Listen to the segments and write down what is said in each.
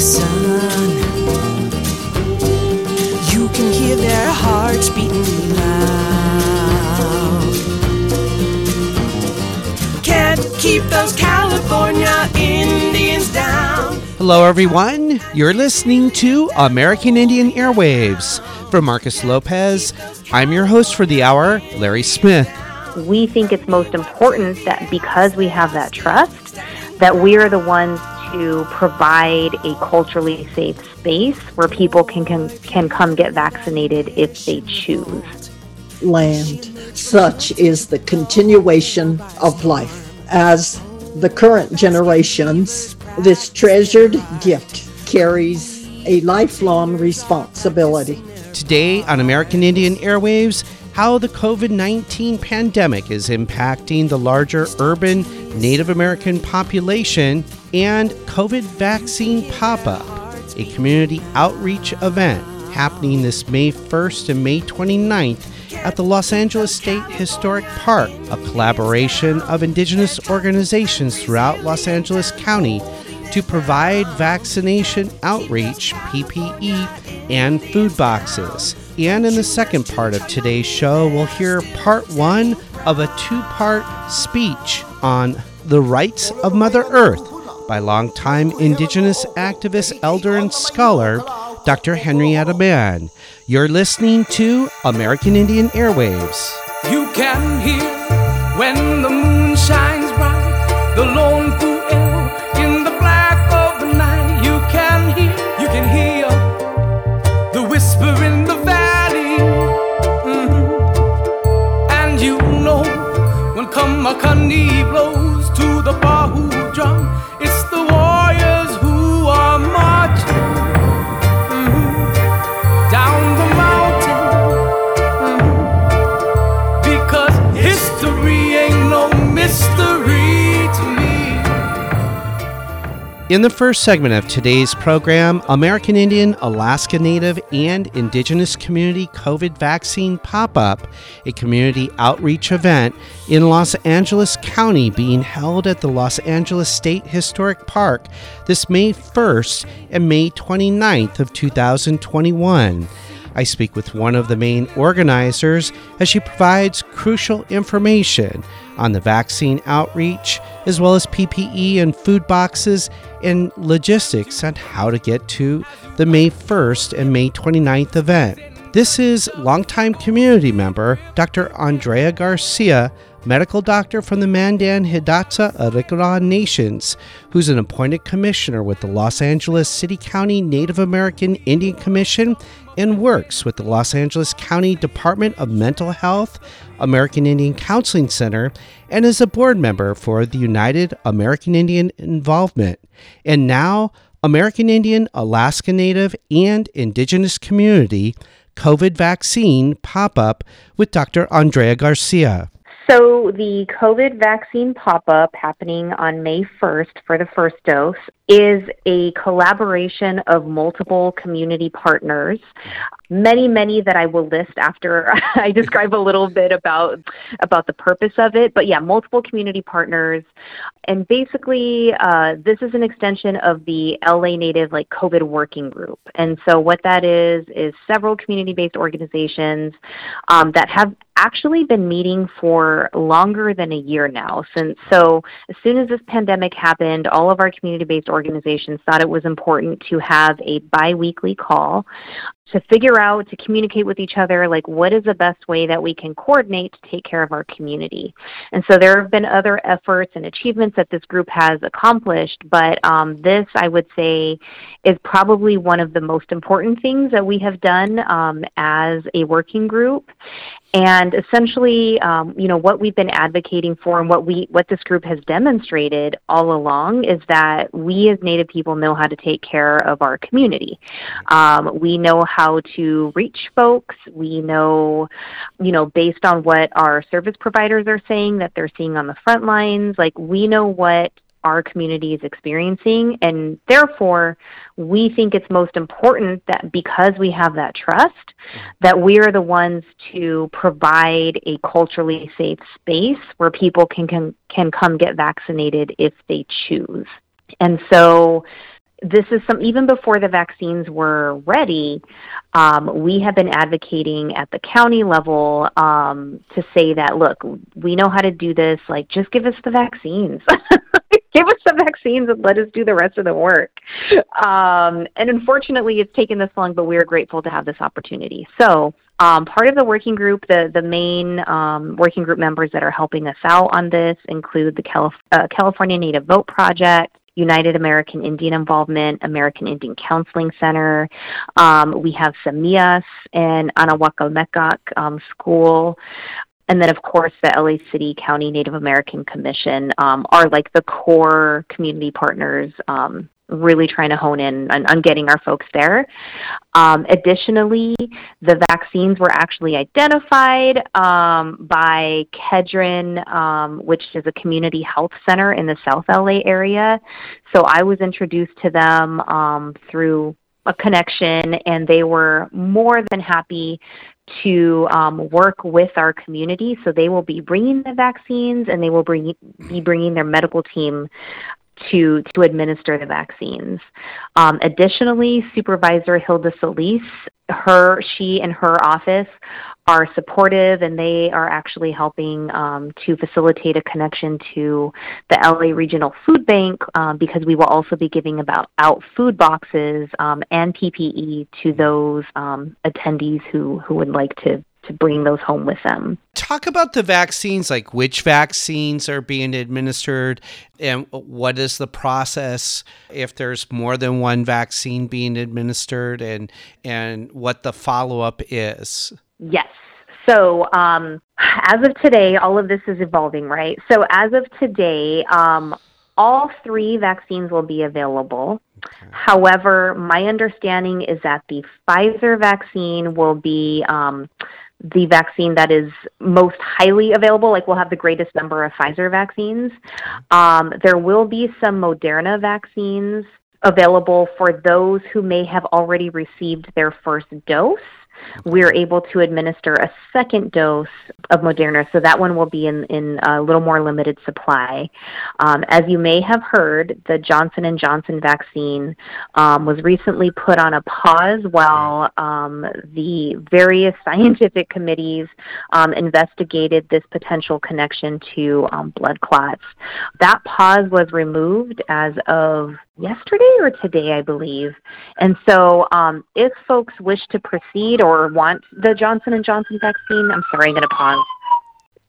listen, you can hear their hearts beating loud. Can't keep those California Indians down. Hello, everyone. You're listening to American Indian Airwaves. From Marcus Lopez, I'm your host for the hour, Larry Smith. We think it's most important that because we have that trust, that we are the ones to provide a culturally safe space where people can, can, can come get vaccinated if they choose. Land. Such is the continuation of life. As the current generations, this treasured gift carries a lifelong responsibility. Today on American Indian Airwaves, how the COVID 19 pandemic is impacting the larger urban Native American population, and COVID Vaccine Pop Up, a community outreach event happening this May 1st and May 29th at the Los Angeles State Historic Park, a collaboration of indigenous organizations throughout Los Angeles County to provide vaccination outreach, PPE, and food boxes. And in the second part of today's show, we'll hear part one of a two part speech on the rights of Mother Earth by longtime Indigenous activist, elder, and scholar Dr. Henrietta Mann. You're listening to American Indian Airwaves. You can hear when the moon shines bright, the lone In the first segment of today's program, American Indian, Alaska Native, and Indigenous Community COVID Vaccine Pop Up, a community outreach event in Los Angeles County being held at the Los Angeles State Historic Park this May 1st and May 29th of 2021. I speak with one of the main organizers as she provides crucial information on the vaccine outreach, as well as PPE and food boxes and logistics on how to get to the May 1st and May 29th event. This is longtime community member Dr. Andrea Garcia, medical doctor from the Mandan Hidatsa Arikara Nations, who's an appointed commissioner with the Los Angeles City County Native American Indian Commission and works with the Los Angeles County Department of Mental Health, American Indian Counseling Center, and is a board member for the United American Indian Involvement. And now, American Indian, Alaska Native, and Indigenous Community COVID Vaccine Pop Up with Dr. Andrea Garcia. So, the COVID vaccine pop up happening on May 1st for the first dose is a collaboration of multiple community partners. Many, many that I will list after I describe a little bit about about the purpose of it. But yeah, multiple community partners, and basically, uh, this is an extension of the LA Native like COVID working group. And so, what that is is several community-based organizations um, that have actually been meeting for longer than a year now. Since so, as soon as this pandemic happened, all of our community-based organizations thought it was important to have a biweekly call to figure out to communicate with each other like what is the best way that we can coordinate to take care of our community. And so there have been other efforts and achievements that this group has accomplished but um, this i would say is probably one of the most important things that we have done um, as a working group. And essentially um, you know what we've been advocating for and what we what this group has demonstrated all along is that we as native people know how to take care of our community. Um, we know how to reach folks we know you know based on what our service providers are saying that they're seeing on the front lines like we know what our community is experiencing. And therefore, we think it's most important that because we have that trust, that we are the ones to provide a culturally safe space where people can, can, can come get vaccinated if they choose. And so, this is some even before the vaccines were ready. Um, we have been advocating at the county level um, to say that look, we know how to do this. Like, just give us the vaccines. give us the vaccines and let us do the rest of the work. Um, and unfortunately, it's taken this long, but we are grateful to have this opportunity. So, um, part of the working group, the the main um, working group members that are helping us out on this include the Calif- uh, California Native Vote Project, United American Indian Involvement, American Indian Counseling Center. Um, we have Semillas and Anahuac um, School. And then, of course, the LA City County Native American Commission um, are like the core community partners um, really trying to hone in on, on getting our folks there. Um, additionally, the vaccines were actually identified um, by Kedren, um, which is a community health center in the South LA area. So I was introduced to them um, through a connection, and they were more than happy to um, work with our community. So they will be bringing the vaccines, and they will bring, be bringing their medical team to to administer the vaccines. Um, additionally, Supervisor Hilda Solis, her she and her office are supportive, and they are actually helping um, to facilitate a connection to the LA Regional Food Bank um, because we will also be giving about out food boxes um, and PPE to those um, attendees who who would like to to bring those home with them. Talk about the vaccines, like which vaccines are being administered and what is the process if there's more than one vaccine being administered and and what the follow-up is. Yes. So, um, as of today, all of this is evolving, right? So, as of today, um, all three vaccines will be available. Okay. However, my understanding is that the Pfizer vaccine will be um, the vaccine that is most highly available, like we'll have the greatest number of Pfizer vaccines. Um, there will be some Moderna vaccines available for those who may have already received their first dose we're able to administer a second dose of Moderna. So that one will be in, in a little more limited supply. Um, as you may have heard, the Johnson Johnson vaccine um, was recently put on a pause while um, the various scientific committees um, investigated this potential connection to um, blood clots. That pause was removed as of yesterday or today, I believe. And so, um, if folks wish to proceed or want the Johnson and Johnson vaccine, I'm sorry, I'm going to pause.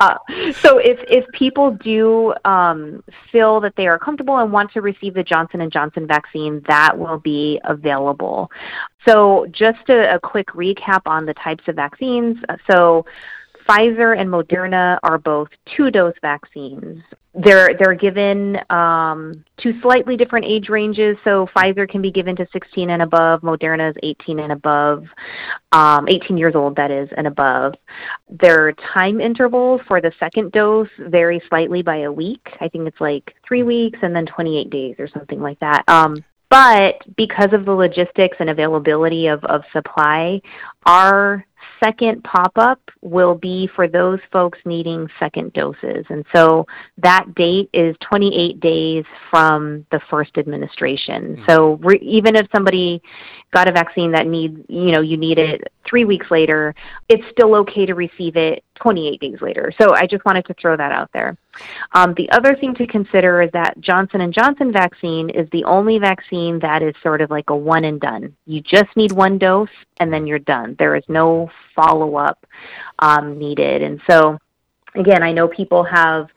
Uh, so if if people do um, feel that they are comfortable and want to receive the Johnson and Johnson vaccine, that will be available. So just a, a quick recap on the types of vaccines. So Pfizer and Moderna are both two-dose vaccines. They're they're given um, to slightly different age ranges. So Pfizer can be given to 16 and above. Moderna is 18 and above, um, 18 years old that is and above. Their time intervals for the second dose vary slightly by a week. I think it's like three weeks and then 28 days or something like that. Um, but because of the logistics and availability of, of supply, our second pop up will be for those folks needing second doses. And so that date is 28 days from the first administration. Mm-hmm. So re- even if somebody got a vaccine that needs, you know, you need it three weeks later, it's still okay to receive it 28 days later. So I just wanted to throw that out there. Um, the other thing to consider is that Johnson and Johnson vaccine is the only vaccine that is sort of like a one and done. You just need one dose and then you're done. There is no follow up um, needed. And so, again, I know people have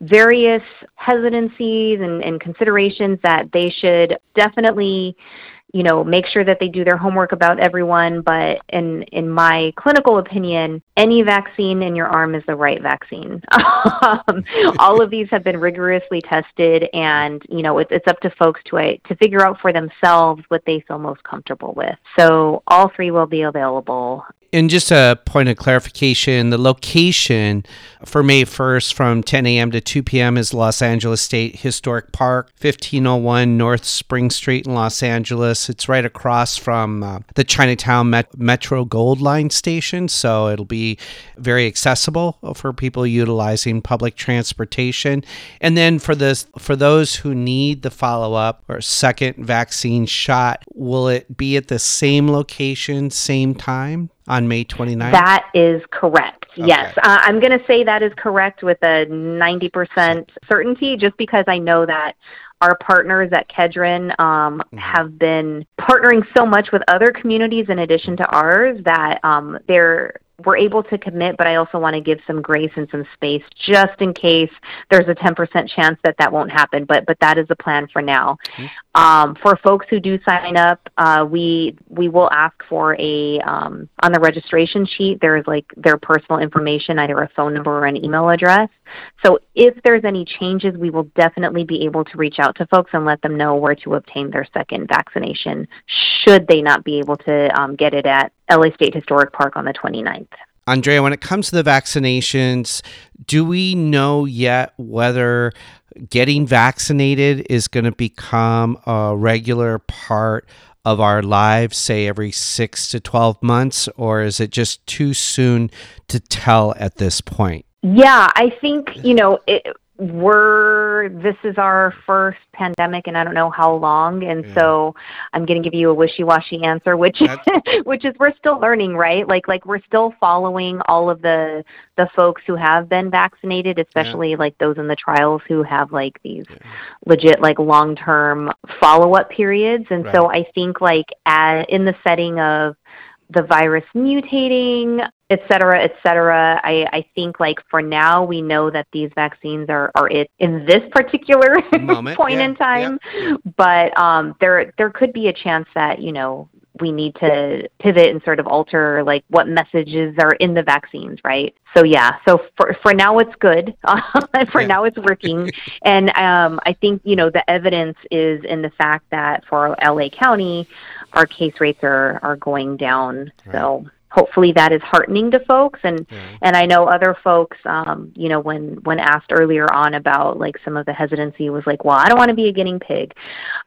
various hesitancies and, and considerations that they should definitely you know, make sure that they do their homework about everyone. But in in my clinical opinion, any vaccine in your arm is the right vaccine. um, all of these have been rigorously tested, and you know, it's it's up to folks to to figure out for themselves what they feel most comfortable with. So all three will be available. And just a point of clarification the location for May 1st from 10 a.m. to 2 p.m. is Los Angeles State Historic Park, 1501 North Spring Street in Los Angeles. It's right across from uh, the Chinatown Met- Metro Gold Line station, so it'll be very accessible for people utilizing public transportation. And then for this for those who need the follow-up or second vaccine shot, will it be at the same location, same time? On May 29th? That is correct. Okay. Yes. Uh, I'm going to say that is correct with a 90% certainty just because I know that our partners at Kedren um, mm-hmm. have been partnering so much with other communities in addition to ours that um, they're we're able to commit, but I also want to give some grace and some space just in case there's a 10% chance that that won't happen. But but that is the plan for now. Mm-hmm. Um, for folks who do sign up, uh, we we will ask for a um, on the registration sheet. There is like their personal information, either a phone number or an email address. So if there's any changes, we will definitely be able to reach out to folks and let them know where to obtain their second vaccination. Should they not be able to um, get it at LA State Historic Park on the 29th. Andrea, when it comes to the vaccinations, do we know yet whether getting vaccinated is going to become a regular part of our lives, say every six to 12 months, or is it just too soon to tell at this point? Yeah, I think, you know, it, we're this is our first pandemic and I don't know how long and yeah. so I'm going to give you a wishy-washy answer which which is we're still learning right like like we're still following all of the the folks who have been vaccinated especially yeah. like those in the trials who have like these yeah. legit like long-term follow-up periods and right. so I think like at, in the setting of the virus mutating, et cetera, et cetera. I, I think like for now we know that these vaccines are, are it in this particular Moment, point yeah, in time. Yeah. But um, there there could be a chance that, you know, we need to pivot and sort of alter like what messages are in the vaccines, right? So yeah, so for for now it's good. for yeah. now it's working, and um, I think you know the evidence is in the fact that for LA County, our case rates are are going down. Right. So hopefully that is heartening to folks. And yeah. and I know other folks um you know when when asked earlier on about like some of the hesitancy was like well I don't want to be a guinea pig.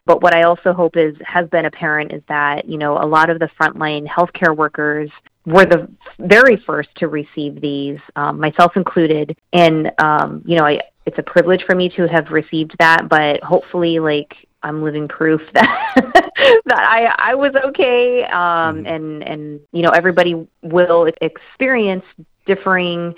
But what I also hope is has been apparent is that you know a lot of the frontline healthcare workers were the very first to receive these um, myself included. And um you know I it's a privilege for me to have received that but hopefully like I'm living proof that that I I was okay. Um, mm-hmm. and and you know everybody will experience differing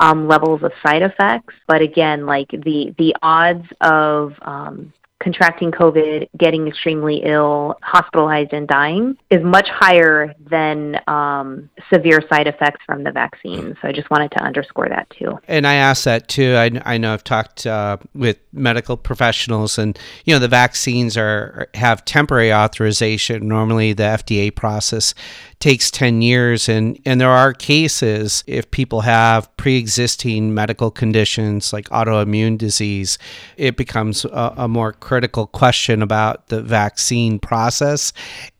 um, levels of side effects, but again, like the the odds of um, contracting COVID, getting extremely ill, hospitalized, and dying is much higher than um, severe side effects from the vaccine. So I just wanted to underscore that too. And I asked that too. I, I know I've talked uh, with medical professionals, and you know the vaccines are have temporary authorization. Normally, the FDA process takes 10 years. And and there are cases if people have pre-existing medical conditions like autoimmune disease it becomes a, a more critical question about the vaccine process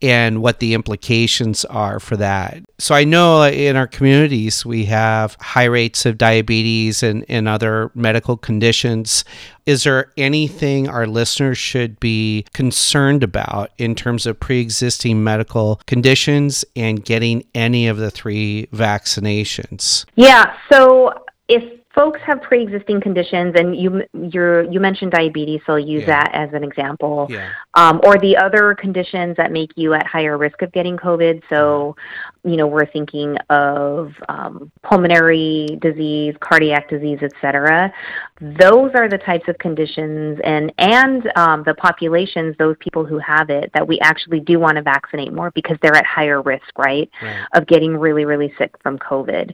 and what the implications are for that. So i know in our communities we have high rates of diabetes and, and other medical conditions is there anything our listeners should be concerned about in terms of pre existing medical conditions and getting any of the three vaccinations? Yeah. So if folks have pre-existing conditions, and you you you mentioned diabetes, so I'll use yeah. that as an example, yeah. um, or the other conditions that make you at higher risk of getting COVID. So, you know, we're thinking of um, pulmonary disease, cardiac disease, etc. Those are the types of conditions, and and um, the populations, those people who have it, that we actually do want to vaccinate more because they're at higher risk, right, right. of getting really really sick from COVID.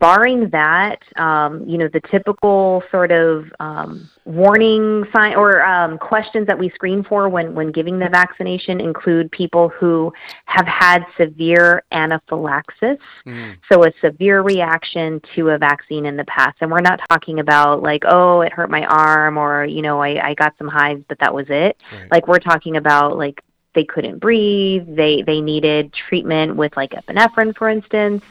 Barring that, um, you know know the typical sort of um, warning sign or um, questions that we screen for when when giving the vaccination include people who have had severe anaphylaxis, mm. so a severe reaction to a vaccine in the past, and we're not talking about like oh it hurt my arm or you know I, I got some hives but that was it. Right. Like we're talking about like they couldn't breathe, they they needed treatment with like epinephrine for instance.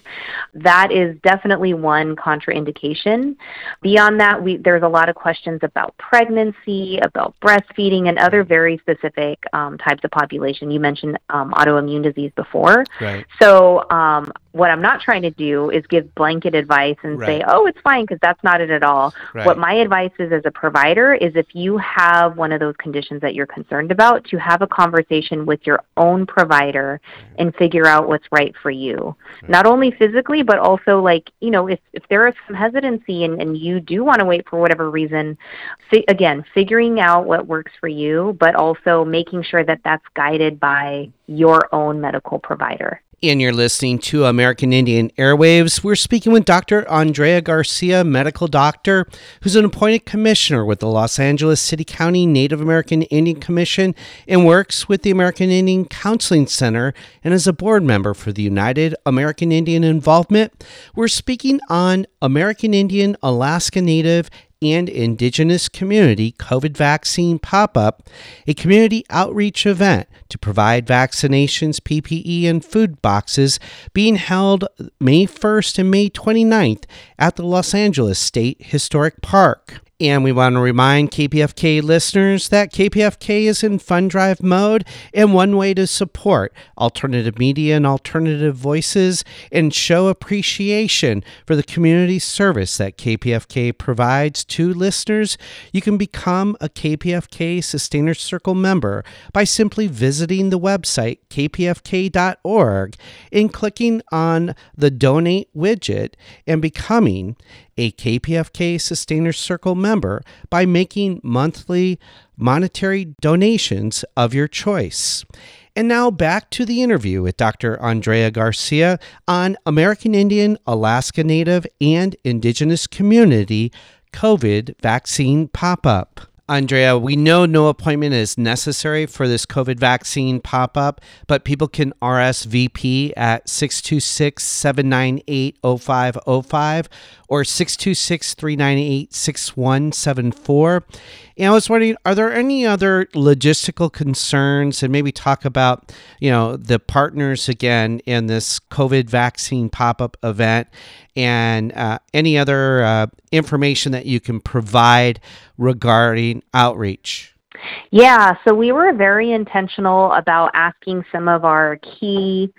That is definitely one contraindication. Beyond that, we there's a lot of questions about pregnancy, about breastfeeding and other very specific um, types of population. You mentioned um, autoimmune disease before. Right. So um, what I'm not trying to do is give blanket advice and Right. say, "Oh, it's fine," because that's not it at all. Right. What my advice is as a provider is if you have one of those conditions that you're concerned about, to have a conversation with your own provider and figure out what's right for you. Not only physically, but also like, you know, if, if there is some hesitancy and, and you do want to wait for whatever reason, fi- again, figuring out what works for you, but also making sure that that's guided by your own medical provider. And you're listening to American Indian Airwaves. We're speaking with Dr. Andrea Garcia, medical doctor, who's an appointed commissioner with the Los Angeles City County Native American Indian Commission and works with the American Indian Counseling Center and is a board member for the United American Indian Involvement. We're speaking on American Indian, Alaska Native, and Indigenous Community COVID Vaccine Pop Up, a community outreach event to provide vaccinations, PPE, and food boxes being held May 1st and May 29th at the Los Angeles State Historic Park. And we want to remind KPFK listeners that KPFK is in fund drive mode, and one way to support alternative media and alternative voices and show appreciation for the community service that KPFK provides to listeners, you can become a KPFK Sustainer Circle member by simply visiting the website kpfk.org and clicking on the donate widget and becoming a KPFK Sustainer Circle member by making monthly monetary donations of your choice. And now back to the interview with Dr. Andrea Garcia on American Indian, Alaska Native, and Indigenous Community COVID vaccine pop up. Andrea, we know no appointment is necessary for this COVID vaccine pop up, but people can RSVP at 626 798 0505 or 626 398 6174. And I was wondering, are there any other logistical concerns and maybe talk about, you know, the partners again in this COVID vaccine pop up event and uh, any other uh, information that you can provide regarding outreach? Yeah, so we were very intentional about asking some of our key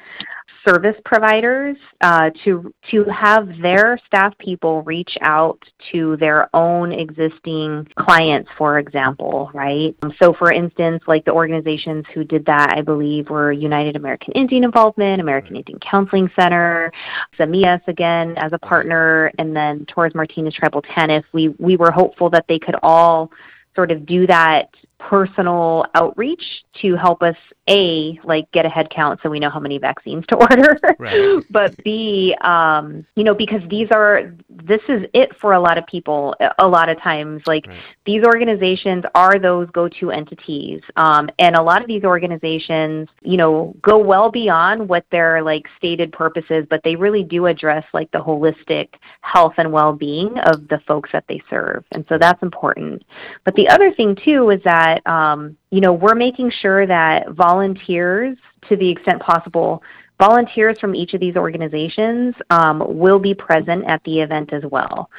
service providers uh, to to have their staff people reach out to their own existing clients, for example, right? So, for instance, like the organizations who did that, I believe, were United American Indian Involvement, American Indian Counseling Center, Semillas again as a partner, and then Torres Martinez Tribal TANF. We we were hopeful that they could all sort of do that personal outreach to help us a like get a head count so we know how many vaccines to order Right. but b um you know because these are this is it for a lot of people a- lot of times like Right. these organizations are those go-to entities um and a lot of these organizations you know go well beyond what their like stated purposes but they really do address like the holistic health and well-being of the folks that they serve and so that's important but the other thing too is that um, you know we're making sure that volunteers, to the extent possible, volunteers from each of these organizations um, will be present at the event as well.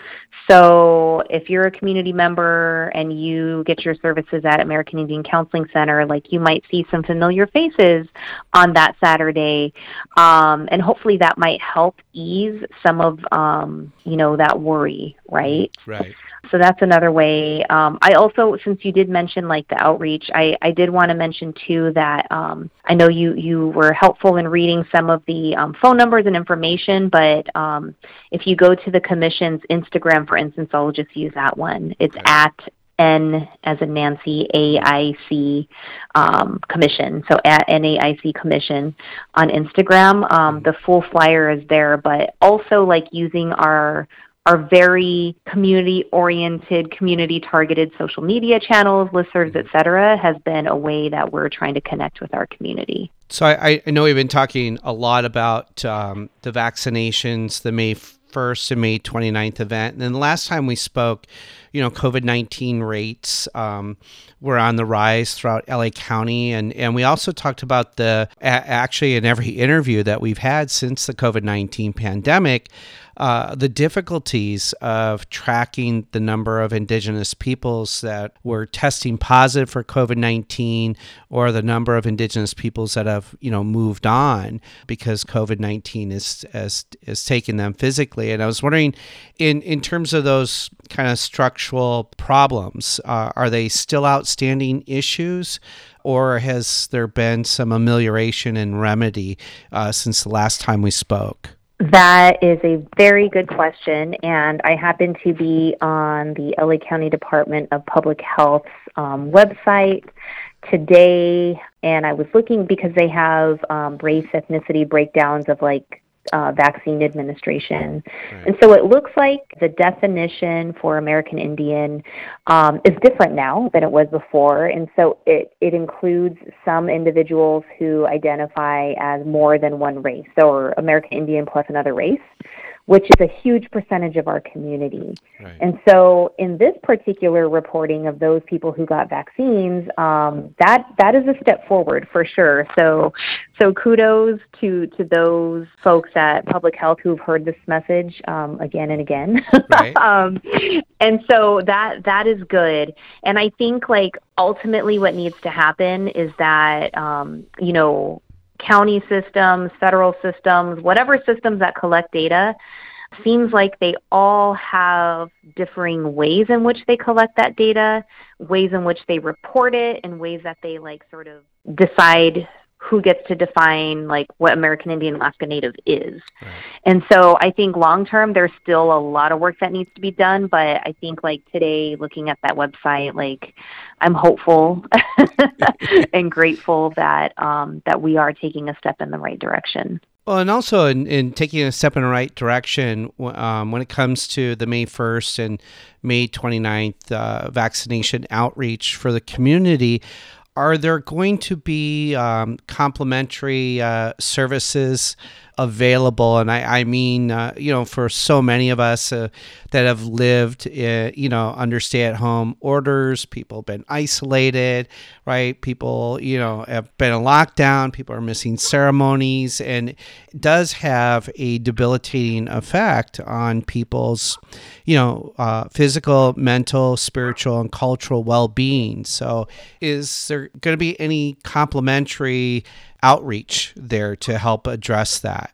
So if you're a community member and you get your services at American Indian Counseling Center, like you might see some familiar faces on that Saturday, um, and hopefully that might help ease some of um, you know that worry, right? Right. So that's another way. Um, I also, since you did mention like the outreach, I, I did want to mention too that um, I know you you were helpful in reading some of the um, phone numbers and information, but um, if you go to the commission's Instagram, for instance, I'll just use that one. It's at N as in Nancy AIC um, Commission. So at NAIC Commission on Instagram. Um, the full flyer is there, but also like using our our very community oriented, community targeted social media channels, listservs, et cetera, has been a way that we're trying to connect with our community. So I, I know we've been talking a lot about um, the vaccinations, the May 1st and May 29th event. And then the last time we spoke, you know, COVID 19 rates um, were on the rise throughout LA County. And, and we also talked about the, actually, in every interview that we've had since the COVID 19 pandemic, uh, the difficulties of tracking the number of indigenous peoples that were testing positive for COVID 19 or the number of indigenous peoples that have, you know, moved on because COVID 19 is, is, is taking them physically. And I was wondering, in, in terms of those kind of structural problems, uh, are they still outstanding issues? Or has there been some amelioration and remedy uh, since the last time we spoke? That is a very good question, and I happen to be on the LA County Department of Public Health's um, website today, and I was looking because they have um, race ethnicity breakdowns of like uh, vaccine administration. Right. And so it looks like the definition for American Indian um, is different now than it was before. And so it, it includes some individuals who identify as more than one race, or American Indian plus another race which is a huge percentage of our community. Right. And so, in this particular reporting of those people who got vaccines, um, that that is a step forward for sure. So, so kudos to to those folks at Public Health who've heard this message um, again and again. Right. um, and so that that is good. And I think like ultimately, what needs to happen is that um, you know county systems, federal systems, whatever systems that collect data, seems like they all have differing ways in which they collect that data, ways in which they report it, and ways that they like sort of decide who gets to define like what American Indian Alaska Native is. Right. And so I think long term there's still a lot of work that needs to be done, but I think like today looking at that website like I'm hopeful and grateful that um, that we are taking a step in the right direction. Well, and also in, in taking a step in the right direction um, when it comes to the May 1st and May 29th uh, vaccination outreach for the community, are there going to be um, complementary uh, services available? And I, I mean, uh, you know, for so many of us uh, that have lived, uh, you know, under stay at home orders, people have been isolated, right? People, you know, have been in lockdown, people are missing ceremonies, and it does have a debilitating effect on people's, you know, uh, physical, mental, spiritual, and cultural well being. So, is there going to be any complementary outreach there to help address that?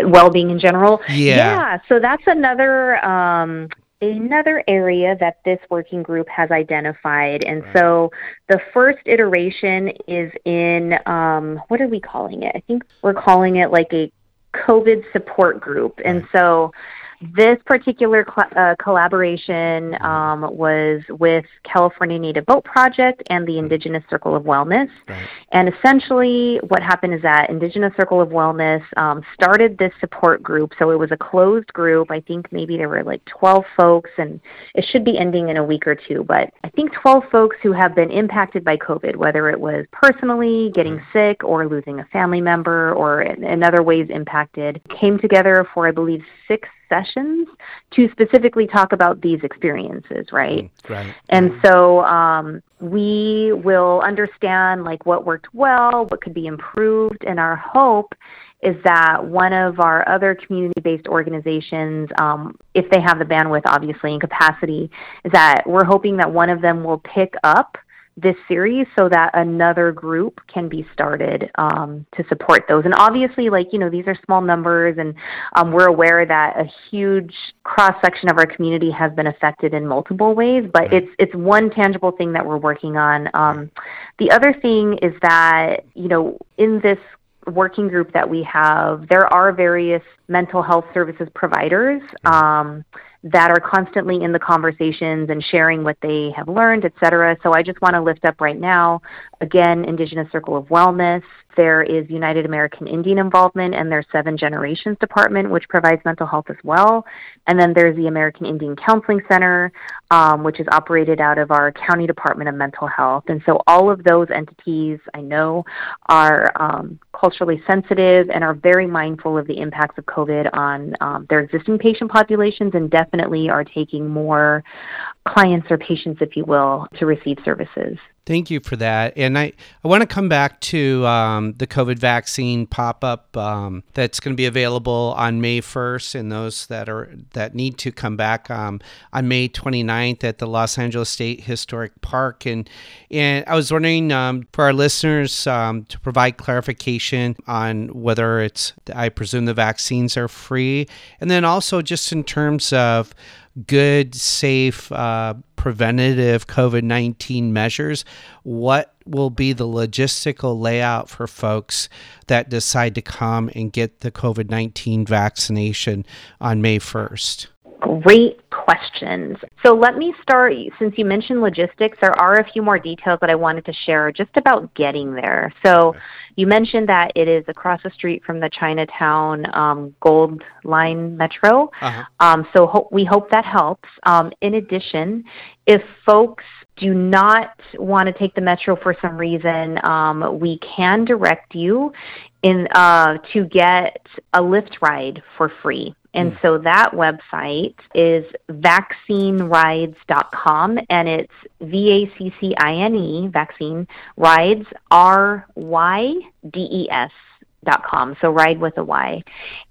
Well-being in general. Yeah. Yeah. So that's another um, another area that this working group has identified. And right. so the first iteration is in um, what are we calling it? I think we're calling it like a COVID support group. And so this particular uh, collaboration um, was with California Native Vote Project and the Indigenous Circle of Wellness. Right. And essentially, what happened is that Indigenous Circle of Wellness um, started this support group. So it was a closed group. I think maybe there were like 12 folks, and it should be ending in a week or two. But I think 12 folks who have been impacted by COVID, whether it was personally getting sick or losing a family member or in, in other ways impacted, came together for, I believe, six sessions to specifically talk about these experiences, right? Mm, right. And so um, we will understand like what worked well, what could be improved, and our hope is that one of our other community-based organizations, um, if they have the bandwidth, obviously, and capacity, is that we're hoping that one of them will pick up this series so that another group can be started um, to support those. And obviously, like, you know, these are small numbers, and um, we're aware that a huge cross section of our community has been affected in multiple ways, but right. it's, it's one tangible thing that we're working on. Um, the other thing is that, you know, in this working group that we have, there are various mental health services providers. Um, that are constantly in the conversations and sharing what they have learned, et cetera. So I just want to lift up right now, again, Indigenous Circle of Wellness, There is United American Indian involvement and their Seven Generations Department, which provides mental health as well. And then there's the American Indian Counseling Center, um, which is operated out of our County Department of Mental Health. And so all of those entities I know are um, culturally sensitive and are very mindful of the impacts of COVID on um, their existing patient populations and definitely are taking more clients or patients, if you will, to receive services. Thank you for that. And I, I want to come back to um, the COVID vaccine pop up um, that's going to be available on May 1st and those that are that need to come back um, on May 29th at the Los Angeles State Historic Park. And, and I was wondering um, for our listeners um, to provide clarification on whether it's, I presume the vaccines are free. And then also just in terms of good, safe, uh, preventative COVID 19 measures, what will be the logistical layout for folks that decide to come and get the COVID 19 vaccination on May 1st? Great questions. So let me start, since you mentioned logistics, there are a few more details that I wanted to share just about getting there. So you mentioned that it is across the street from the Chinatown um, Gold Line Metro. Uh-huh. Um, so ho- we hope that helps. Um, in addition, if folks do not want to take the metro for some reason, um, we can direct you in uh, to get a Lyft ride for free. And so that website is vaccinerides.com and it's V A C C I N E, vaccine rides, R Y D E S dot com. So ride with a Y.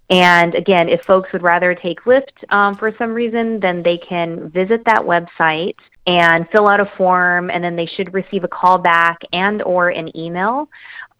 And again, if folks would rather take Lyft um, for some reason, then they can visit that website and fill out a form, and then they should receive a call back and or an email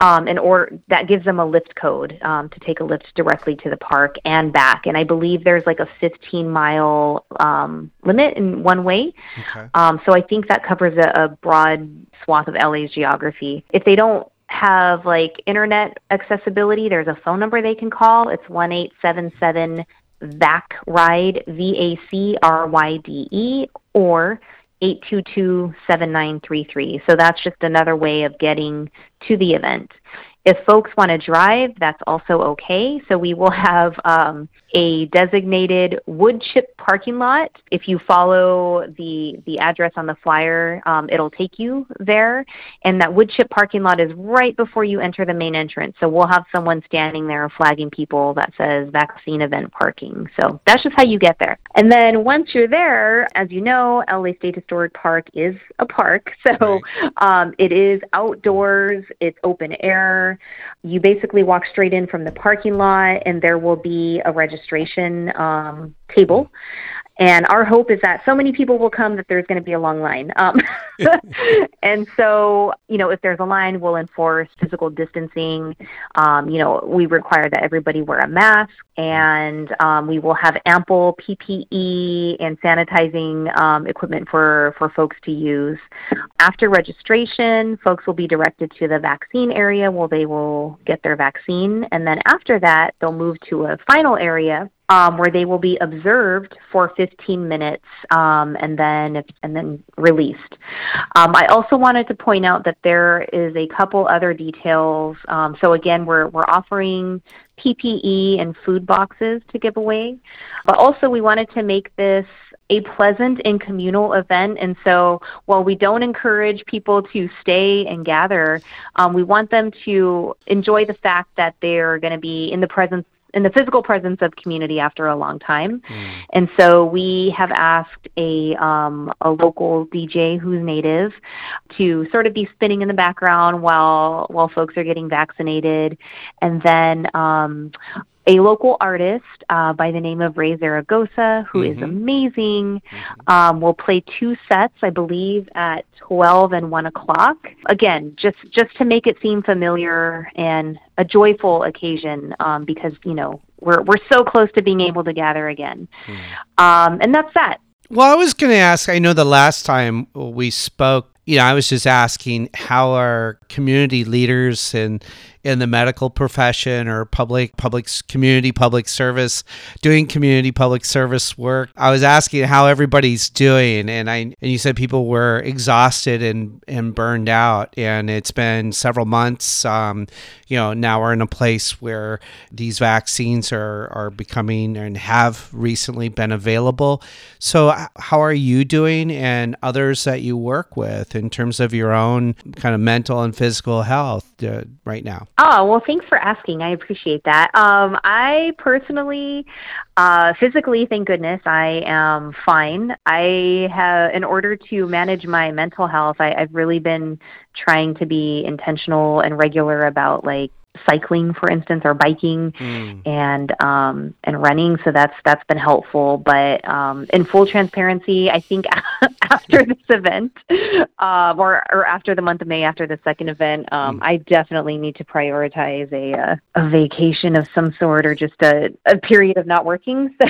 um, and or that gives them a Lyft code um, to take a Lyft directly to the park and back. And I believe there's like a 15 mile um, limit in one way. Okay. Um, so I think that covers a, a broad swath of LA's geography. If they don't have like internet accessibility, there's a phone number they can call. It's one eight seven seven VAC ride V A C R Y D E or 822 7933. So that's just another way of getting to the event. If folks want to drive, that's also okay. So we will have um, a designated wood chip parking lot. If you follow the the address on the flyer, um, it'll take you there. And that wood chip parking lot is right before you enter the main entrance. So we'll have someone standing there flagging people that says vaccine event parking. So that's just how you get there. And then once you're there, as you know, LA State Historic Park is a park. So um, it is outdoors. It's open air. You basically walk straight in from the parking lot, and there will be a registration um, table. And our hope is that so many people will come that there's going to be a long line. Um, and so, you know, if there's a line, we'll enforce physical distancing. Um, you know, we require that everybody wear a mask, and um, we will have ample PPE and sanitizing um, equipment for, for folks to use. After registration, folks will be directed to the vaccine area where they will get their vaccine. And then after that, they'll move to a final area um, where they will be observed for 15 minutes um, and then and then released. Um, I also wanted to point out that there is a couple other details. Um, so again, we're we're offering PPE and food boxes to give away, but also we wanted to make this a pleasant and communal event. And so while we don't encourage people to stay and gather, um, we want them to enjoy the fact that they're going to be in the presence in the physical presence of community after a long time. Mm. And so we have asked a um, a local DJ who's native to sort of be spinning in the background while while folks are getting vaccinated, and then um, a local artist uh, by the name of Ray Zaragoza, who mm-hmm. is amazing, mm-hmm. um, will play two sets, I believe, at 12 and 1 o'clock. Again, just, just to make it seem familiar and a joyful occasion um, because, you know, we're, we're so close to being able to gather again. Mm. Um, and that's that. Well, I was going to ask, I know the last time we spoke, you know, I was just asking how our community leaders and in the medical profession or public public community public service doing community public service work. I was asking how everybody's doing and i and you said people were exhausted and and burned out and it's been several months um, you know now we're in a place where these vaccines are are becoming and have recently been available. So how are you doing and others that you work with in terms of your own kind of mental and physical health uh, right now oh well thanks for asking. I appreciate that. Um, i personally uh, physically thank goodness i am fine. I have in order to manage my mental health I, i've really been trying to be intentional and regular about like cycling for instance or biking mm. and um and running so that's that's been helpful but um in full transparency i think after this event um or or after the month of may after the second event um mm. i definitely need to prioritize a uh, a vacation of some sort or just a a period of not working so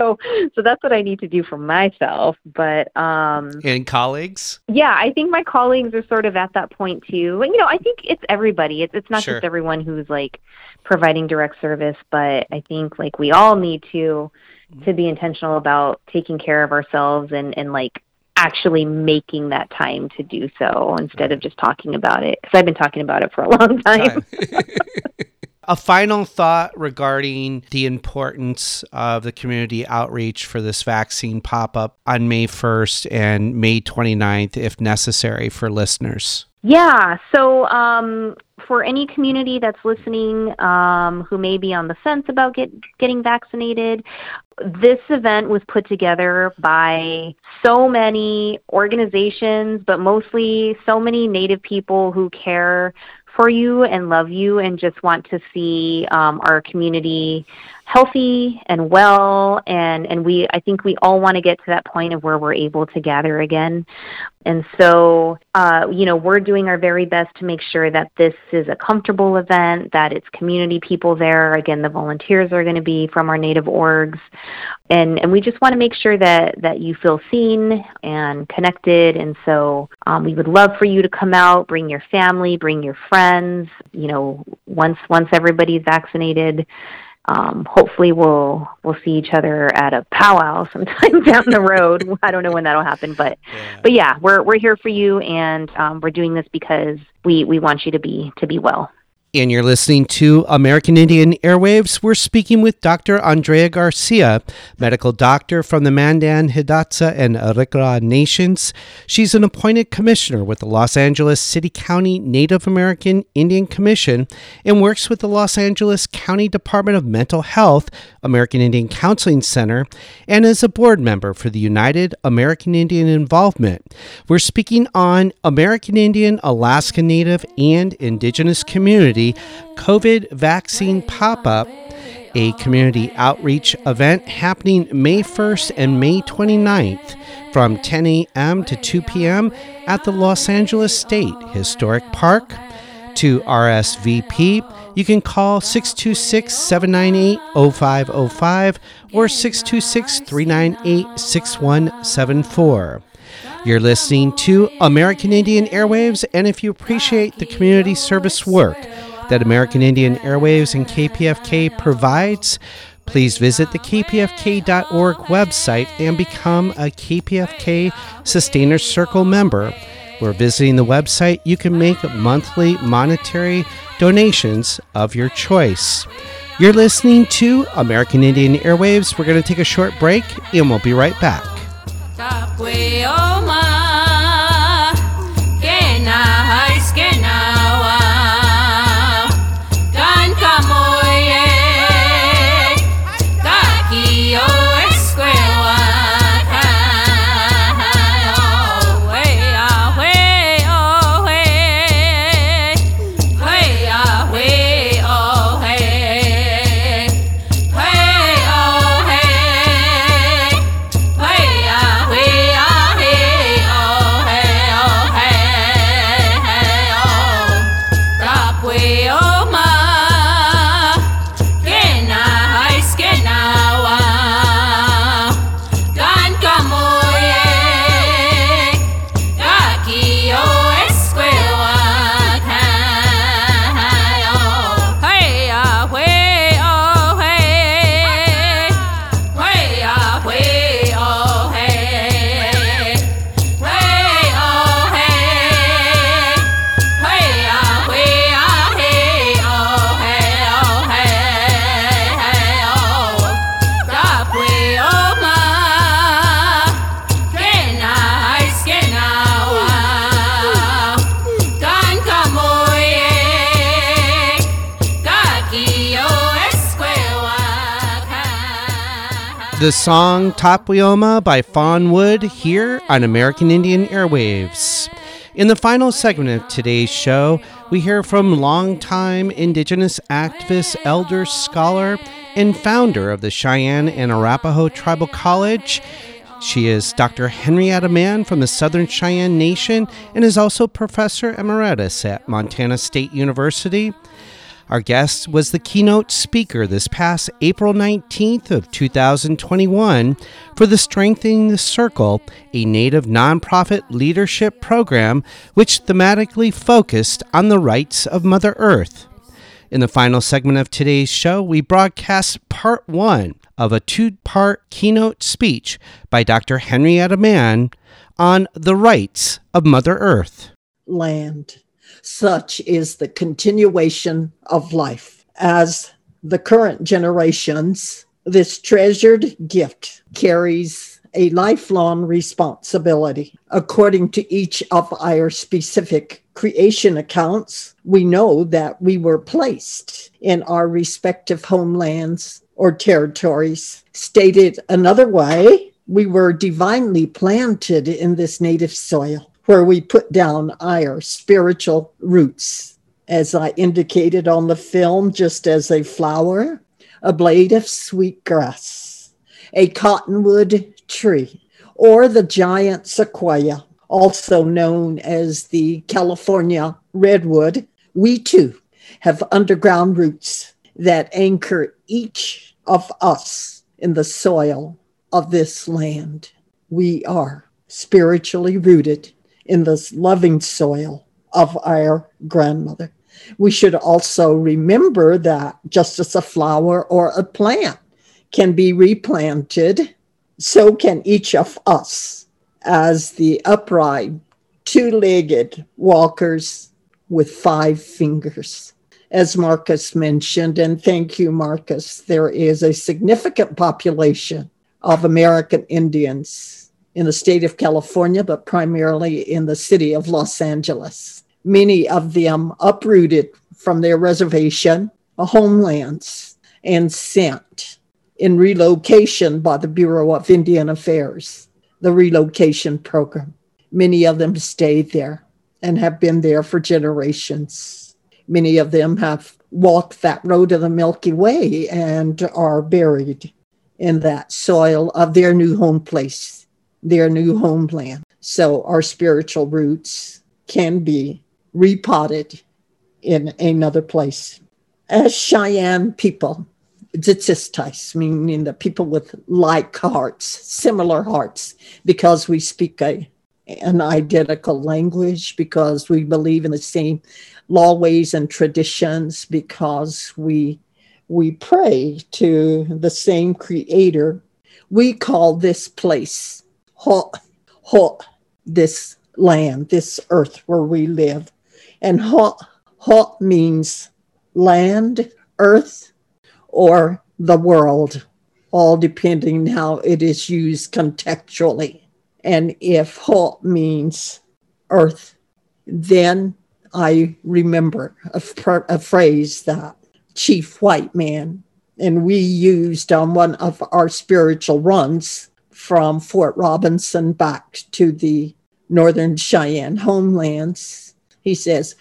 so so that's what I need to do for myself. But um and colleagues? Yeah, I think my colleagues are sort of at that point too. And you know, I think it's everybody. It's it's not sure. just everyone who's like providing direct service, but I think like we all need to to be intentional about taking care of ourselves and and like actually making that time to do so instead of just talking about it because I've been talking about it for a long time. a final thought regarding the importance of the community outreach for this vaccine pop up on May 1st and May 29th, if necessary, for listeners. Yeah. So, um, for any community that's listening um, who may be on the fence about get, getting vaccinated, this event was put together by so many organizations, but mostly so many Native people who care for you and love you and just want to see um, our community healthy and well and and we I think we all want to get to that point of where we're able to gather again. And so uh, you know, we're doing our very best to make sure that this is a comfortable event, that it's community people there. Again, the volunteers are going to be from our native orgs. And and we just want to make sure that that you feel seen and connected. And so um, we would love for you to come out, bring your family, bring your friends. You know, once once everybody's vaccinated, um, hopefully we'll we'll see each other at a powwow sometime down the road. I don't know when that'll happen, but yeah. but yeah, we're we're here for you, and um, we're doing this because we we want you to be to be well. And you're listening to American Indian Airwaves. We're speaking with Dr. Andrea Garcia, medical doctor from the Mandan, Hidatsa, and Arikara nations. She's an appointed commissioner with the Los Angeles City County Native American Indian Commission and works with the Los Angeles County Department of Mental Health, American Indian Counseling Center, and is a board member for the United American Indian Involvement. We're speaking on American Indian, Alaska Native, and Indigenous COVID vaccine pop up, a community outreach event happening May 1st and May 29th from 10 a.m. to 2 p.m. at the Los Angeles State Historic Park. To RSVP, you can call 626 798 0505 or 626 398 6174. You're listening to American Indian Airwaves, and if you appreciate the community service work, that American Indian Airwaves and KPFK provides, please visit the kpfk.org website and become a KPFK Sustainer Circle member. Where visiting the website, you can make monthly monetary donations of your choice. You're listening to American Indian Airwaves. We're going to take a short break and we'll be right back. Song Tapwioma by Fawn Wood here on American Indian Airwaves. In the final segment of today's show, we hear from longtime Indigenous activist, elder, scholar, and founder of the Cheyenne and Arapaho Tribal College. She is Dr. Henrietta Mann from the Southern Cheyenne Nation and is also professor emeritus at Montana State University. Our guest was the keynote speaker this past April 19th of 2021 for the Strengthening the Circle, a native nonprofit leadership program which thematically focused on the rights of Mother Earth. In the final segment of today's show, we broadcast part one of a two part keynote speech by Dr. Henrietta Mann on the rights of Mother Earth. Land such is the continuation of life. As the current generations, this treasured gift carries a lifelong responsibility. According to each of our specific creation accounts, we know that we were placed in our respective homelands or territories. Stated another way, we were divinely planted in this native soil where we put down our spiritual roots. As I indicated on the film, just as a flower, a blade of sweet grass, a cottonwood tree, or the giant sequoia, also known as the California redwood, we too have underground roots that anchor each of us in the soil of this land. We are spiritually rooted in this loving soil of our grandmother. We should also remember that just as a flower or a plant can be replanted, so can each of us as the upright, two legged walkers with five fingers. As Marcus mentioned, and thank you, Marcus, there is a significant population of American Indians in the state of California, but primarily in the city of Los Angeles. Many of them uprooted from their reservation, uh, homelands, and sent in relocation by the Bureau of Indian Affairs, the relocation program. Many of them stayed there and have been there for generations. Many of them have walked that road of the Milky Way and are buried in that soil of their new home place their new homeland. So our spiritual roots can be repotted in another place. As Cheyenne people, Tsitsistas, meaning the people with like hearts, similar hearts, because we speak a, an identical language, because we believe in the same lawways and traditions, because we we pray to the same creator. We call this place ho, ho, this land, this earth where we live. And ho, ho means land, earth, or the world, all depending how it is used contextually. And if ho means earth, then I remember a, a phrase that Chief White Man and we used on one of our spiritual runs from Fort Robinson back to the Northern Cheyenne homelands. He says,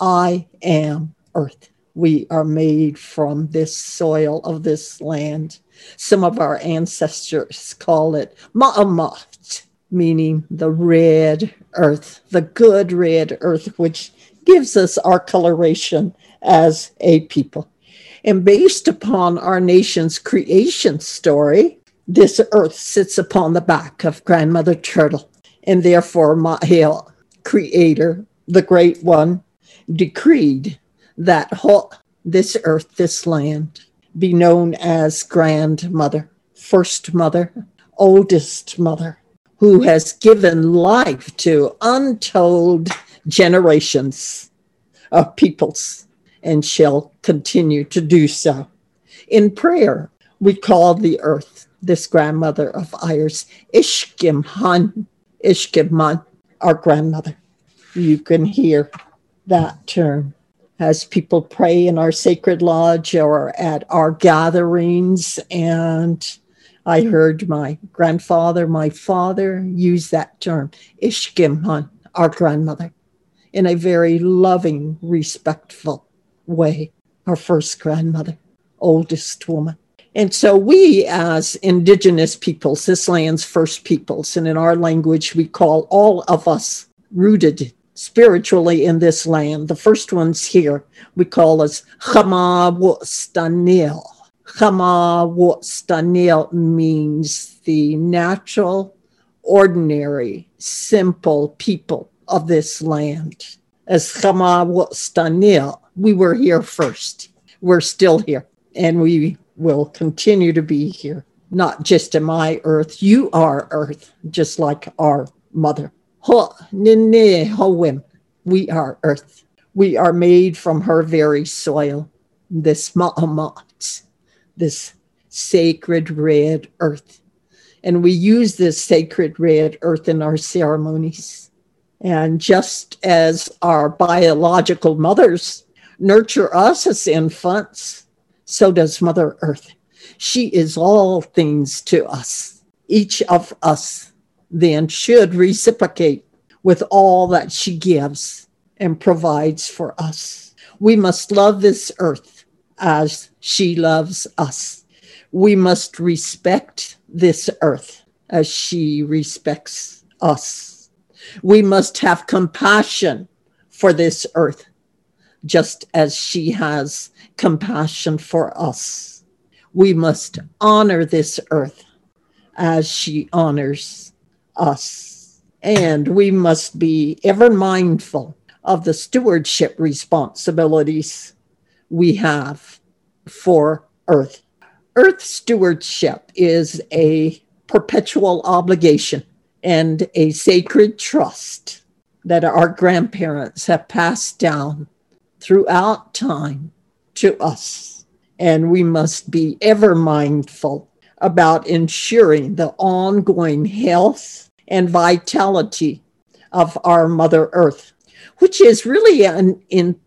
I am earth. We are made from this soil of this land. Some of our ancestors call it Ma'amat, meaning the red earth, the good red earth, which gives us our coloration as a people. And based upon our nation's creation story, this earth sits upon the back of Grandmother Turtle, and therefore Mahale, creator, the great one, decreed that this earth, this land, be known as Grandmother, First Mother, Oldest Mother, who has given life to untold generations of peoples and shall continue to do so. In prayer, we call the earth this grandmother of ours, Ishkimhan, Ishkimhan, our grandmother. You can hear that term as people pray in our sacred lodge or at our gatherings. And I heard my grandfather, my father use that term, Ishkimhan, our grandmother, in a very loving, respectful way. Our first grandmother, oldest woman. And so we, as indigenous peoples, this land's first peoples, and in our language, we call all of us rooted spiritually in this land. The first ones here we call us Chama Chama means the natural, ordinary, simple people of this land. As Chama we were here first. We're still here, and we will continue to be here, not just in my earth. You are earth, just like our mother. We are earth. We are made from her very soil, this ma'amat, this sacred red earth. And we use this sacred red earth in our ceremonies. And just as our biological mothers nurture us as infants, so does Mother Earth. She is all things to us. Each of us then should reciprocate with all that she gives and provides for us. We must love this earth as she loves us. We must respect this earth as she respects us. We must have compassion for this earth just as she has compassion for us. We must honor this earth as she honors us. And we must be ever mindful of the stewardship responsibilities we have for earth. Earth stewardship is a perpetual obligation and a sacred trust that our grandparents have passed down throughout time to us. And we must be ever mindful about ensuring the ongoing health and vitality of our Mother Earth, which is really an in,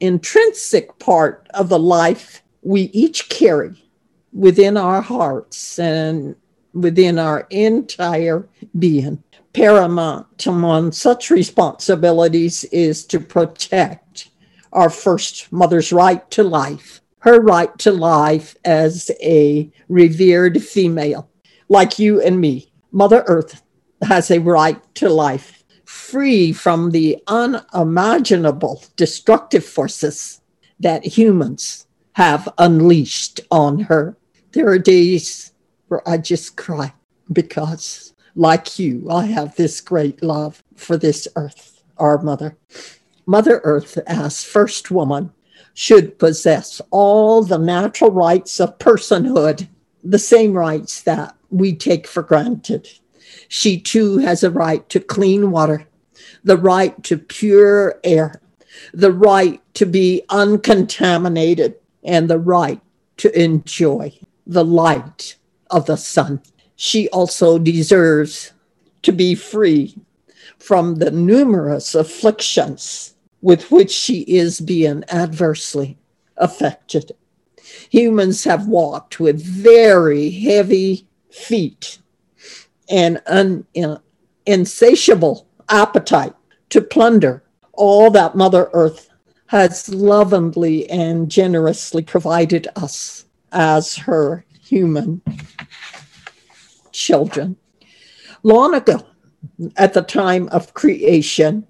intrinsic part of the life we each carry within our hearts and within our entire being. Paramount among such responsibilities is to protect our first mother's right to life, her right to life as a revered female, like you and me. Mother Earth has a right to life, free from the unimaginable destructive forces that humans have unleashed on her. There are days where I just cry because, like you, I have this great love for this earth, our mother. Mother Earth, as first woman, should possess all the natural rights of personhood, the same rights that we take for granted. She too has a right to clean water, the right to pure air, the right to be uncontaminated, and the right to enjoy the light of the sun. She also deserves to be free from the numerous afflictions with which she is being adversely affected. Humans have walked with very heavy feet and an insatiable appetite to plunder all that Mother Earth has lovingly and generously provided us as her human children. Long ago, at the time of creation,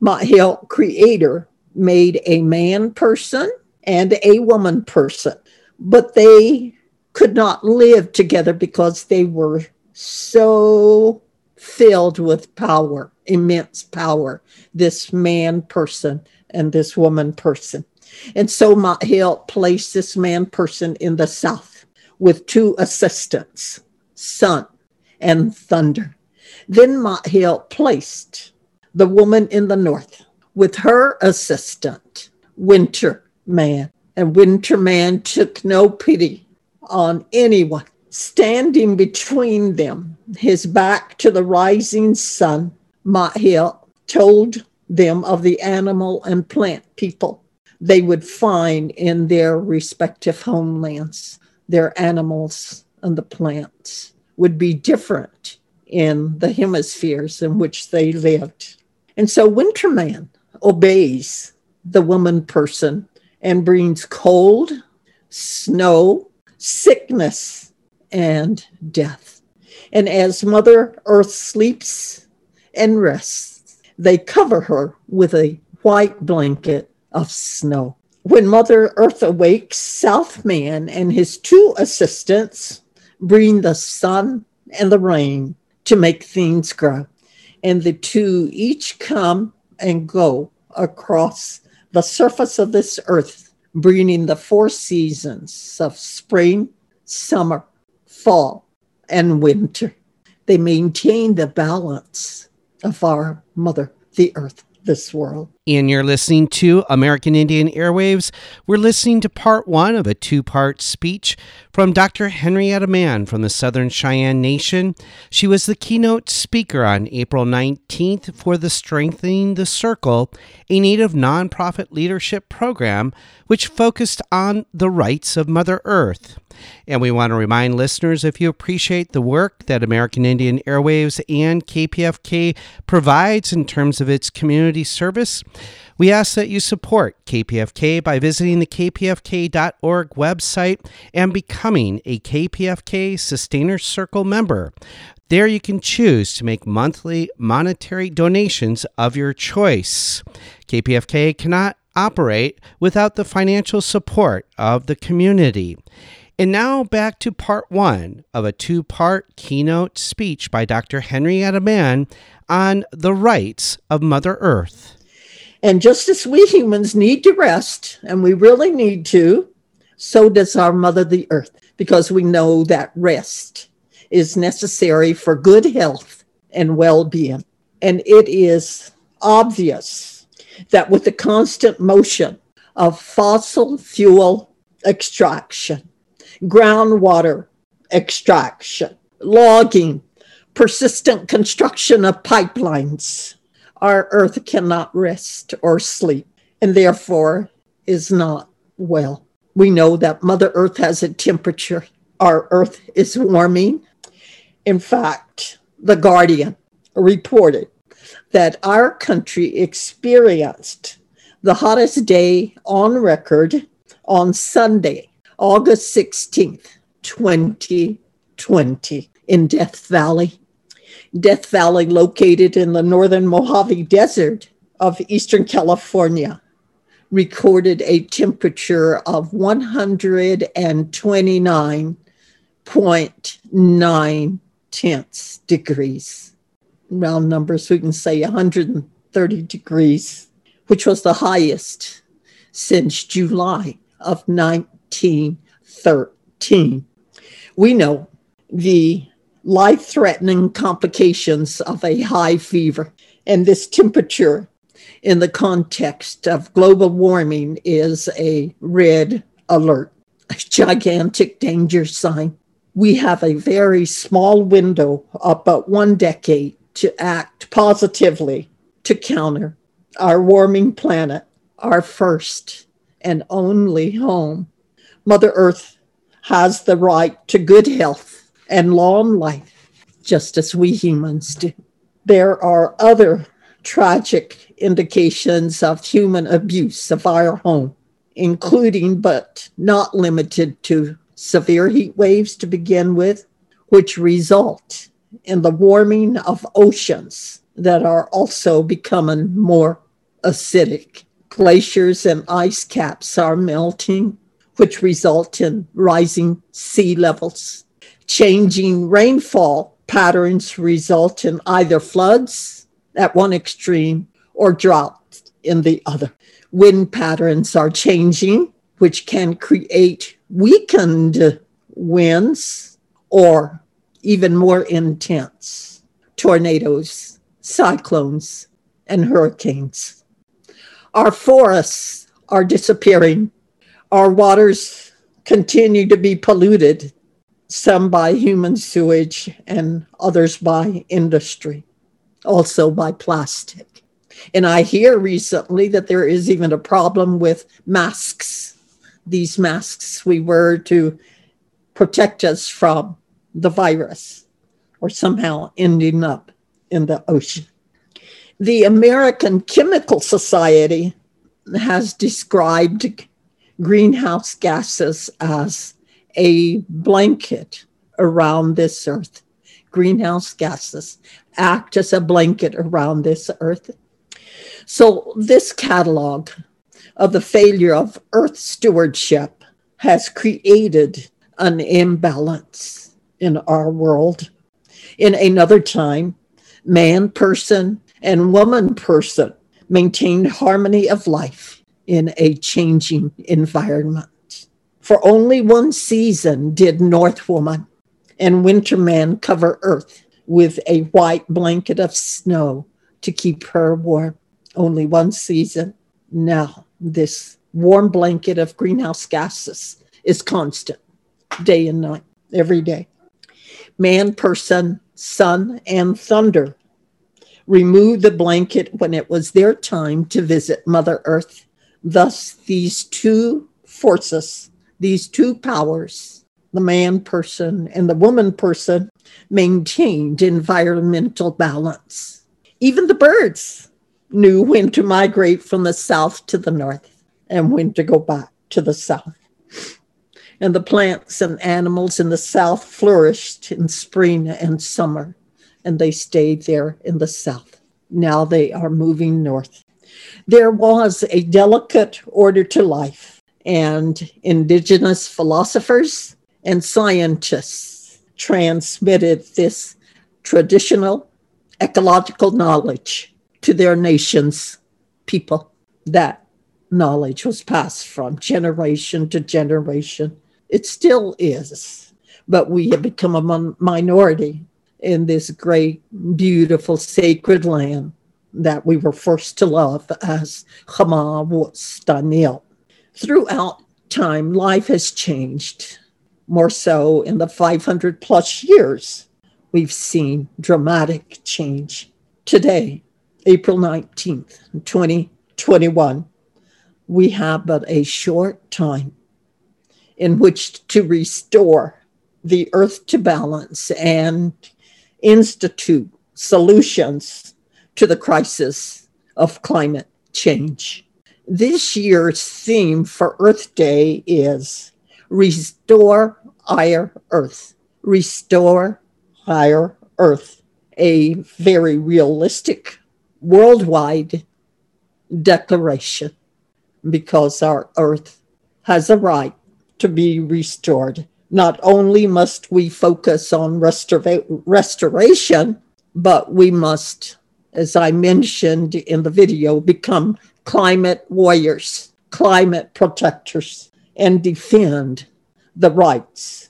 Mahil creator made a man person and a woman person, but they could not live together because they were so filled with power, immense power, this man person and this woman person. And so Mahil placed this man person in the south with two assistants, sun and thunder. Then Mahil placed the woman in the north with her assistant, Winter Man. And Winter Man took no pity on anyone. Standing between them, his back to the rising sun, Mahil told them of the animal and plant people they would find in their respective homelands. Their animals and the plants would be different in the hemispheres in which they lived. And so Winterman obeys the woman person and brings cold, snow, sickness, and death. And as Mother Earth sleeps and rests, they cover her with a white blanket of snow. When Mother Earth awakes, Southman and his two assistants bring the sun and the rain to make things grow. And the two each come and go across the surface of this earth, bringing the four seasons of spring, summer, fall, and winter. They maintain the balance of our mother, the earth this world. And you're listening to American Indian Airwaves. We're listening to part one of a two part speech from Dr. Henrietta Mann from the Southern Cheyenne Nation. She was the keynote speaker on April 19th for the Strengthening the Circle, a Native nonprofit leadership program which focused on the rights of Mother Earth. And we want to remind listeners if you appreciate the work that American Indian Airwaves and KPFK provides in terms of its community service, we ask that you support KPFK by visiting the kpfk.org website and becoming a KPFK Sustainer Circle member. There you can choose to make monthly monetary donations of your choice. KPFK cannot operate without the financial support of the community. And now back to part one of a two part keynote speech by Dr. Henrietta Mann on the rights of Mother Earth. And just as we humans need to rest, and we really need to, so does our Mother the Earth, because we know that rest is necessary for good health and well being. And it is obvious that with the constant motion of fossil fuel extraction, groundwater extraction, logging, persistent construction of pipelines. Our earth cannot rest or sleep and therefore is not well. We know that Mother Earth has a temperature. Our earth is warming. In fact, The Guardian reported that our country experienced the hottest day on record on Sunday, August 16th, 2020, in Death Valley. Death Valley, located in the northern Mojave Desert of Eastern California, recorded a temperature of 129.9 tenths degrees. Round numbers, we can say 130 degrees, which was the highest since July of 1913. We know the life threatening complications of a high fever, and this temperature in the context of global warming is a red alert, a gigantic danger sign. We have a very small window, uh, about one decade, to act positively to counter our warming planet, our first and only home Mother Earth has the right to good health and long life, just as we humans do. There are other tragic indications of human abuse of our home, including but not limited to severe heat waves to begin with, which result in the warming of oceans that are also becoming more acidic. Glaciers and ice caps are melting which result in rising sea levels. Changing rainfall patterns result in either floods at one extreme or drought in the other. Wind patterns are changing, which can create weakened winds or even more intense tornadoes, cyclones, and hurricanes. Our forests are disappearing our waters continue to be polluted, some by human sewage and others by industry, also by plastic. And I hear recently that there is even a problem with masks, these masks we wear to protect us from the virus or somehow ending up in the ocean. The American Chemical Society has described greenhouse gases as a blanket around this earth. Greenhouse gases act as a blanket around this earth. So, this catalog of the failure of earth stewardship has created an imbalance in our world. In another time, man person and woman person maintained harmony of life in a changing environment. For only one season did North Woman and Winter Man cover Earth with a white blanket of snow to keep her warm. Only one season. Now, this warm blanket of greenhouse gases is constant, day and night, every day. Man, person, sun, and thunder removed the blanket when it was their time to visit Mother Earth. Thus, these two forces, these two powers, the man person and the woman person, maintained environmental balance. Even the birds knew when to migrate from the south to the north and when to go back to the south. And the plants and animals in the south flourished in spring and summer, and they stayed there in the south. Now they are moving north. There was a delicate order to life, and indigenous philosophers and scientists transmitted this traditional ecological knowledge to their nation's people. That knowledge was passed from generation to generation. It still is, but we have become a minority in this great, beautiful, sacred land that we were forced to love as Chama Daniel. Throughout time, life has changed more so in the 500 plus years, we've seen dramatic change. Today, April 19th, 2021, we have but a short time in which to restore the earth to balance and institute solutions to the crisis of climate change. This year's theme for Earth Day is Restore our earth. Restore our earth. A very realistic worldwide declaration because our earth has a right to be restored. Not only must we focus on restora- restoration, but we must, as I mentioned in the video, become climate warriors, climate protectors, and defend the rights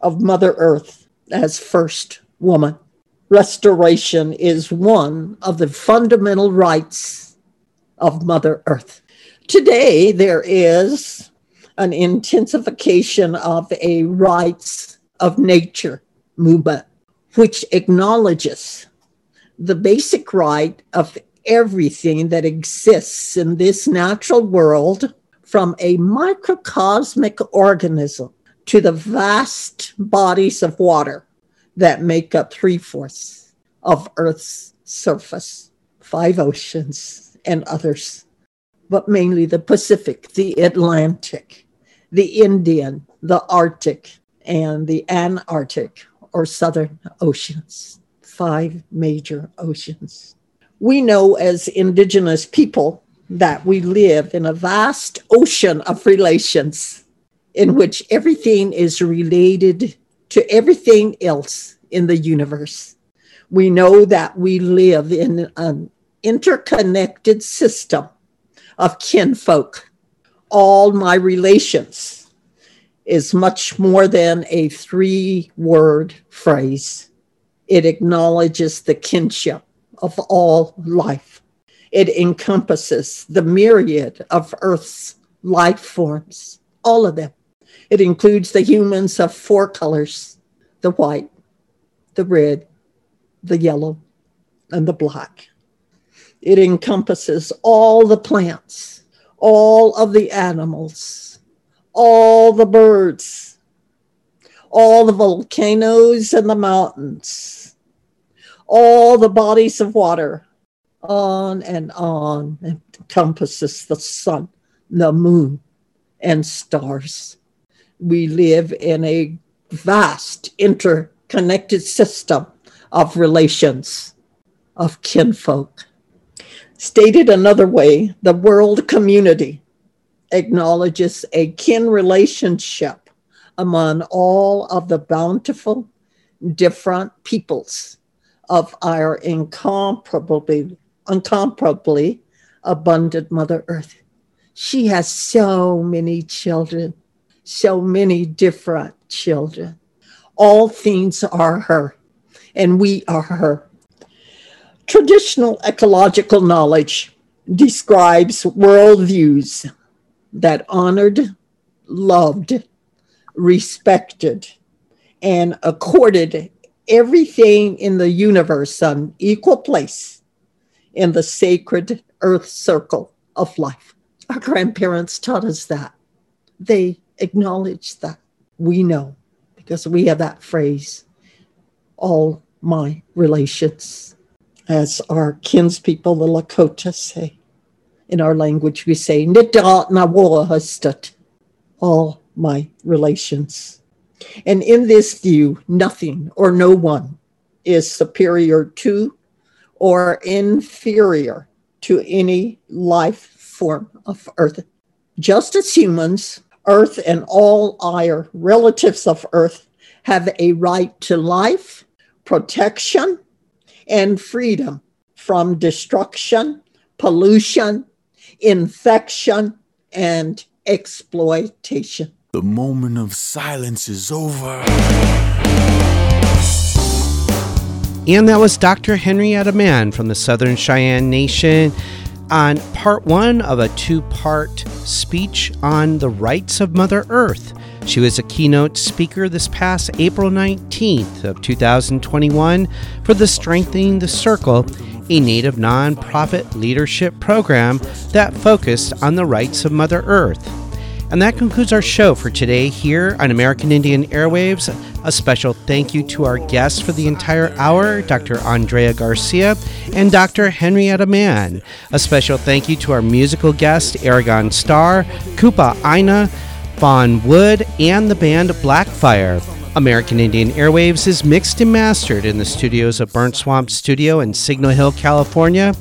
of Mother Earth as first woman. Restoration is one of the fundamental rights of Mother Earth. Today, there is an intensification of a rights of nature movement, which acknowledges the basic right of everything that exists in this natural world from a microcosmic organism to the vast bodies of water that make up three fourths of Earth's surface, five oceans, and others, but mainly the Pacific, the Atlantic, the Indian, the Arctic, and the Antarctic or Southern Oceans, five major oceans. We know as Indigenous people that we live in a vast ocean of relations in which everything is related to everything else in the universe. We know that we live in an interconnected system of kinfolk. All my relations is much more than a three word phrase. It acknowledges the kinship of all life. It encompasses the myriad of Earth's life forms, all of them. It includes the humans of four colors the white, the red, the yellow, and the black. It encompasses all the plants, all of the animals, all the birds, all the volcanoes and the mountains, all the bodies of water, on and on. Encompasses the sun, the moon, and stars. We live in a vast interconnected system of relations, of kinfolk. Stated another way, the world community acknowledges a kin relationship among all of the bountiful, different peoples of our incomparably, incomparably abundant Mother Earth. She has so many children, so many different children. All things are her, and we are her. Traditional ecological knowledge describes worldviews that honored, loved, respected, and accorded everything in the universe an equal place in the sacred earth circle of life. Our grandparents taught us that. They acknowledged that. We know because we have that phrase all my relations, as our kinspeople, the Lakota, say. In our language, we say, all my relations. And in this view, nothing or no one is superior to or inferior to any life form of Earth. Just as humans, Earth and all our relatives of Earth have a right to life, protection, and freedom from destruction, pollution, infection, and exploitation. The moment of silence is over. And that was Dr. Henrietta Mann from the Southern Cheyenne Nation on part one of a two part speech on the rights of Mother Earth. She was a keynote speaker this past April 19th of 2021 for the Strengthening the Circle, a Native nonprofit leadership program that focused on the rights of Mother Earth. And that concludes our show for today here on American Indian Airwaves. A special thank you to our guests for the entire hour, Dr. Andrea Garcia and Dr. Henrietta Mann. A special thank you to our musical guest, Aragon Starr, Kupa Aina, Fawn Wood, and the band Blackfire. American Indian Airwaves is mixed and mastered in the studios of Burnt Swamp Studio in Signal Hill, California.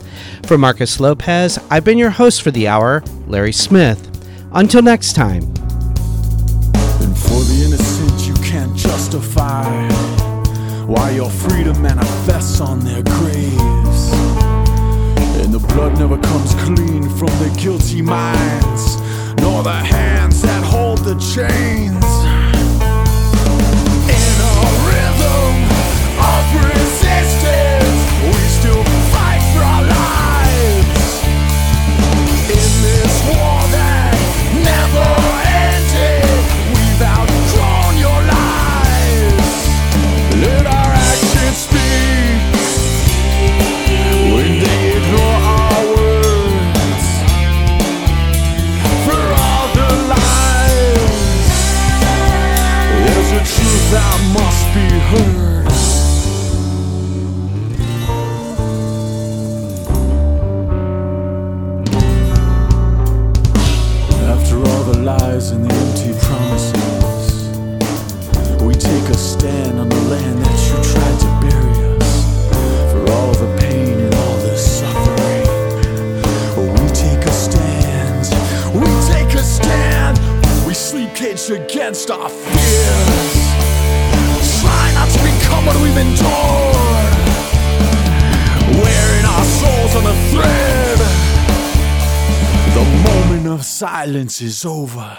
For Marcus Lopez, I've been your host for the hour, Larry Smith. Until next time. And for the innocent, you can't justify why your freedom manifests on their graves. And the blood never comes clean from the guilty minds, nor the hands that hold the chains. In a rhythm of resistance, sleep against our fears. Try not to become what we've endured. Wearing our souls on a thread. The moment of silence is over.